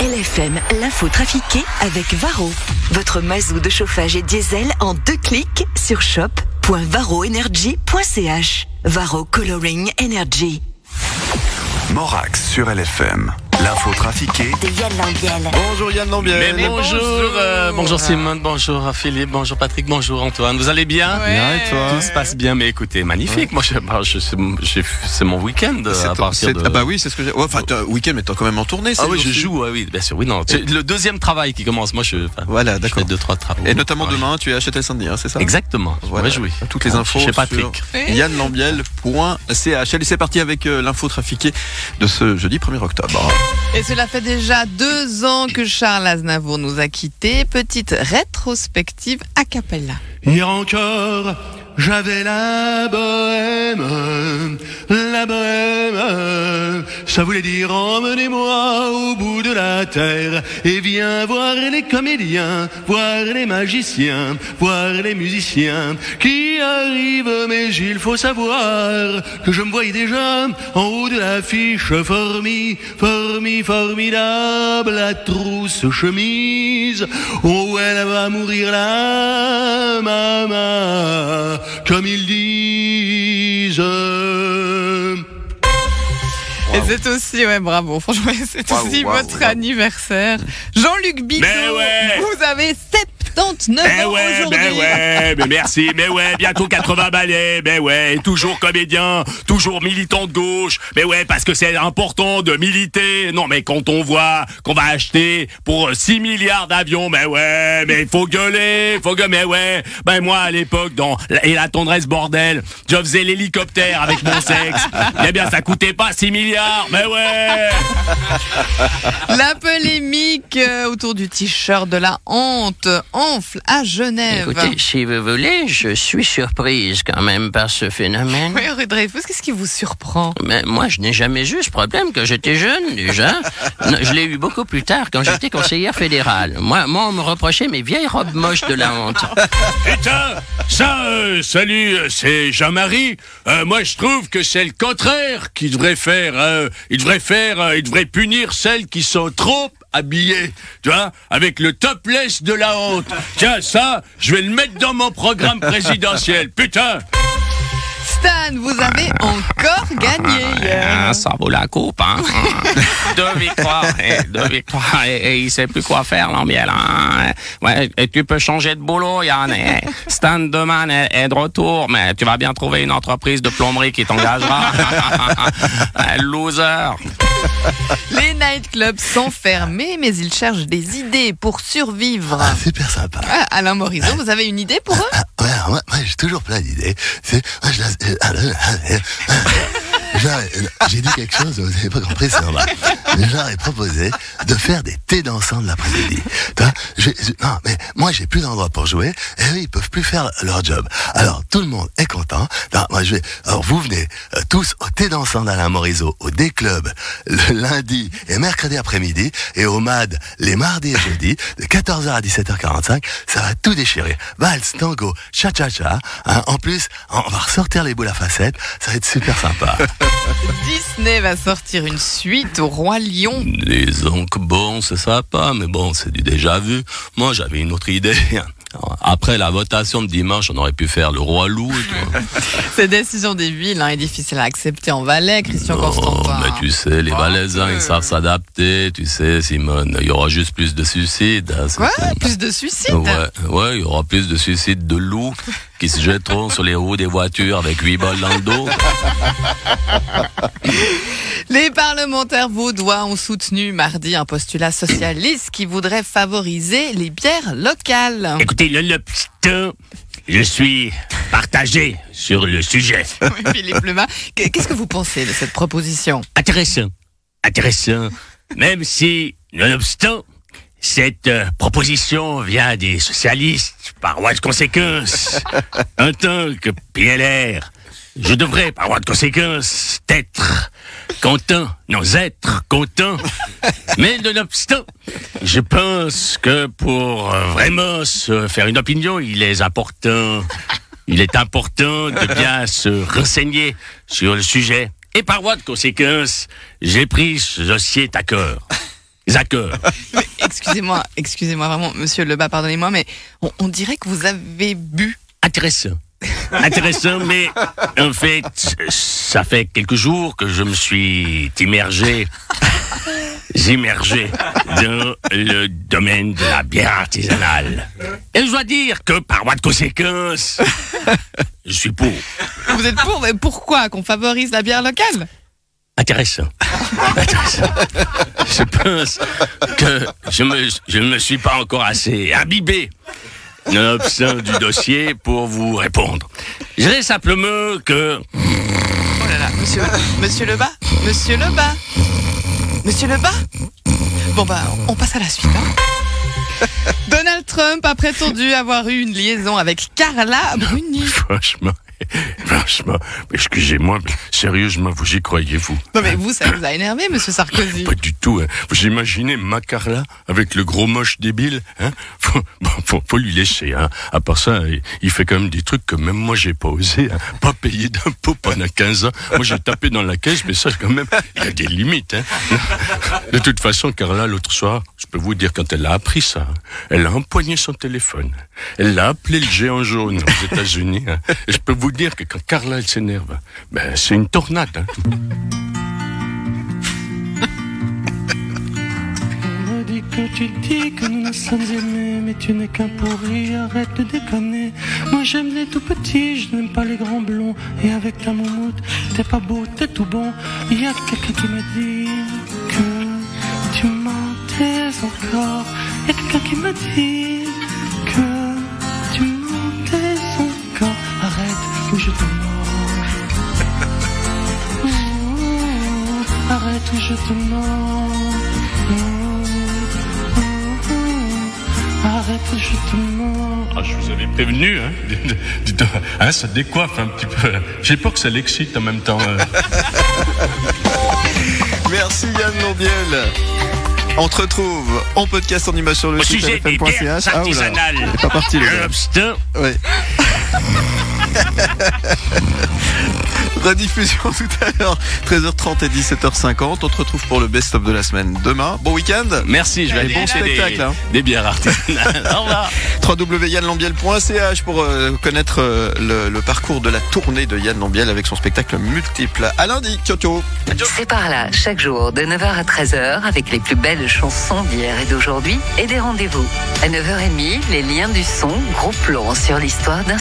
LFM, l'info trafiquée avec Varro. Votre mazou de chauffage et diesel en deux clics sur shop.varroenergy.ch. Varro Coloring Energy. Morax sur LFM. L'info trafiquée De Yann Lambiel. Bonjour Yann Lambiel. Mais bonjour, euh, bonjour Simone, bonjour Philippe, bonjour Patrick, bonjour Antoine. Vous allez bien? Bien et toi? Tout se passe bien, mais écoutez, magnifique. Moi, je, bah, je- c'est mon week-end C'est à partir de. Ah bah oui, c'est ce que j'ai. Ouais, enfin, week-end, mais t'es quand même en tournée. Ah oui, je joue, ouais, oui, bien sûr. Oui, non. C'est le deuxième travail qui commence. Moi, je. Voilà, d'accord. deux, trois travaux. Et notamment Ouais. demain, tu es à Châtel-Saint-Denis, hein, c'est ça? Exactement. Je Voilà. réjouis. Toutes les infos Chez Patrick. yannlambiel.ch. Allez, c'est parti avec euh, l'info trafiquée de ce jeudi 1er octobre. Et cela fait déjà deux ans que Charles Aznavour nous a quittés. Petite rétrospective a cappella. Hier encore, j'avais la bohème, la bohème. Ça voulait dire emmenez-moi au bout de la terre et viens voir les comédiens, voir les magiciens, voir les musiciens qui arrivent. Mais il faut savoir que je me voyais déjà en haut de l'affiche formi, formi, formidable, la trousse chemise. Oh, elle va mourir là, maman, comme ils disent. Et c'est aussi, ouais, bravo. Franchement, c'est aussi votre anniversaire. Jean-Luc Bicot, Mais ouais. vous avez 79 Eh ans ouais, aujourd'hui. ben ouais, mais merci, mais ouais, bientôt 80 balais, mais ouais, toujours comédien, toujours militant de gauche, mais ouais, parce que c'est important de militer. Non, mais quand on voit qu'on va acheter pour 6 milliards d'avions, mais ouais, mais il faut gueuler, faut gueuler, mais ouais, ben moi à l'époque dans et la tendresse bordel, je faisais l'hélicoptère avec mon sexe. Eh bien, ça coûtait pas 6 milliards, mais ouais. La polémique euh, autour du t-shirt de la honte enfle à Genève. Écoutez, si vous voulez, je suis surprise quand même par ce phénomène. Oui, Rue Dreyfus, qu'est-ce qui vous surprend? Mais moi, je n'ai jamais eu ce problème quand j'étais jeune, déjà. Non, je l'ai eu beaucoup plus tard, quand j'étais conseillère fédérale. Moi, moi, on me reprochait mes vieilles robes moches de la honte. Putain, ça, euh, salut, euh, c'est Jean-Marie. Euh, moi, je trouve que c'est le contraire qu'il devrait faire. euh, il devrait faire, euh, il devrait punir celles qui sont trop habillées, tu vois, avec le topless de la honte. Tiens, ça, je vais le mettre dans mon programme présidentiel. Putain. Stan, vous avez encore gagné hier. Ah, ça vaut la coupe, hein. deux victoires, et deux victoires, et, et il sait plus quoi faire, l'ambiel, hein. Ouais, et tu peux changer de boulot, Yann. et Stan demain est, est de retour, mais tu vas bien trouver une entreprise de plomberie qui t'engagera. Loser. Les nightclubs sont fermés, mais ils cherchent des idées pour survivre. Ah, super sympa. Ah, Alain Morisot, vous avez une idée pour eux? Ah, ouais, moi, moi, j'ai toujours plein d'idées. C'est, J'ai dit quelque chose, vous n'avez pas compris, c'est normal. J'aurais proposé de faire des thés dansants de l'après-midi. Non, mais moi, j'ai plus d'endroit pour jouer, et eux, ils peuvent plus faire leur job. Alors, tout le monde est content. Non, moi, je vais, alors, vous venez euh, tous au thé dansant d'Alain Morisot, au D-Club, le lundi et mercredi après-midi, et au MAD, les mardis et jeudis, de 14h à 17h45. Ça va tout déchirer. Valse, tango, cha-cha-cha. hein. En plus, on va ressortir les boules à facettes. Ça va être super sympa. Disney va sortir une suite au Roi Lion. Disons que bon, c'est sympa, mais bon, c'est du déjà vu. Moi, j'avais une autre idée. Après la votation de dimanche, on aurait pu faire le roi loup. Cette décision des villes hein, est difficile à accepter en Valais, Christian Non, Constantin. mais tu sais, les Valaisans, ils savent s'adapter. Tu sais, Simone, il y aura juste plus de suicides. hein, Quoi. Plus de suicides Ouais, ouais, il y aura plus de suicides de loups qui se jetteront sur les roues des voitures avec huit balles dans le dos. Les parlementaires vaudois ont soutenu mardi un postulat socialiste qui voudrait favoriser les bières locales. Écoutez, le lobster, je suis partagé sur le sujet. Oui, Philippe Lema, qu'est-ce que vous pensez de cette proposition? Intéressant. Intéressant. Même si, nonobstant, cette euh, proposition vient des socialistes par voie de conséquence, en tant que PLR, je devrais, par voie de conséquence, être content, non, être content. Mais nonobstant, je pense que pour euh, vraiment se faire une opinion, il est important, il est important de bien se renseigner sur le sujet. Et par voie de conséquence, j'ai pris ce dossier à cœur. Excusez-moi, excusez-moi vraiment, monsieur Lebas, pardonnez-moi, mais on, on dirait que vous avez bu. Intéressant. Intéressant, mais en fait, ça fait quelques jours que je me suis immergé, immergé dans le domaine de la bière artisanale. Et je dois dire que par voie de conséquence, je suis pour. Vous êtes pour, mais pourquoi Qu'on favorise la bière locale? Intéressant. Intéressant. Je pense que je me, je ne me suis pas encore assez imbibé nonobstant du dossier pour vous répondre. Je dirais simplement que Oh là là, monsieur, monsieur Lebas Monsieur Lebas Monsieur Lebas Bon bah, on passe à la suite. hein. Donald Trump a prétendu avoir eu une liaison avec Carla Bruni. franchement, franchement, excusez-moi, mais sérieusement, vous y croyez-vous? Non mais vous, ça vous a énervé, monsieur Sarkozy. Pas du tout. Hein. Vous imaginez Macarla avec le gros moche débile hein? Faut, bon, faut, faut lui laisser. Hein. À part ça, il, fait quand même des trucs que même moi j'ai pas osé. Hein. Pas payer d'impôts pendant 15 ans. Moi j'ai tapé dans la caisse, mais ça quand même, il y a des limites. Hein. De toute façon, Carla, l'autre soir, je peux vous dire quand elle a appris ça, hein, elle a empoigné son téléphone. Elle l'a appelé le géant jaune aux États-Unis. Hein. Et je peux vous dire que quand Carla elle s'énerve, ben c'est une tornade. Hein. On me dit que tu dis que nous nous sommes aimés, mais tu n'es qu'un pourri, arrête de déconner. Moi j'aime les tout petits, je n'aime pas les grands blonds. Et avec ta moumoute, t'es pas beau, t'es tout bon. Il y a quelqu'un qui m'a dit que tu mentais encore. Il y a quelqu'un qui m'a dit Arrête ou je te mange. Ouh, Arrête je te mange. Arrête, je te mens. Ah, je vous avais prévenu, hein. Hein, ça décoiffe un petit peu. J'ai peur que ça l'excite en même temps. euh. Merci Yann Lambiel. On te retrouve en podcast en image sur le Au site sujet des lfm.ch. bières Ah, oula, artisanales. il est pas parti le Ouais. Rediffusion tout à l'heure, 13h30 et 17h50. On te retrouve pour le best-of de la semaine demain. Bon week-end. Merci, je vais Et aller bon spectacle, des, hein. des bières artisanales. Au revoir. www.yannlambiel.ch pour euh, connaître euh, le, le parcours de la tournée de Yann Lambiel avec son spectacle multiple. À lundi, ciao ciao. C'est par là, chaque jour, de 9h à 13h, avec les plus belles chansons d'hier et d'aujourd'hui, et des rendez-vous. À 9h30, les liens du son, gros plan sur l'histoire d'un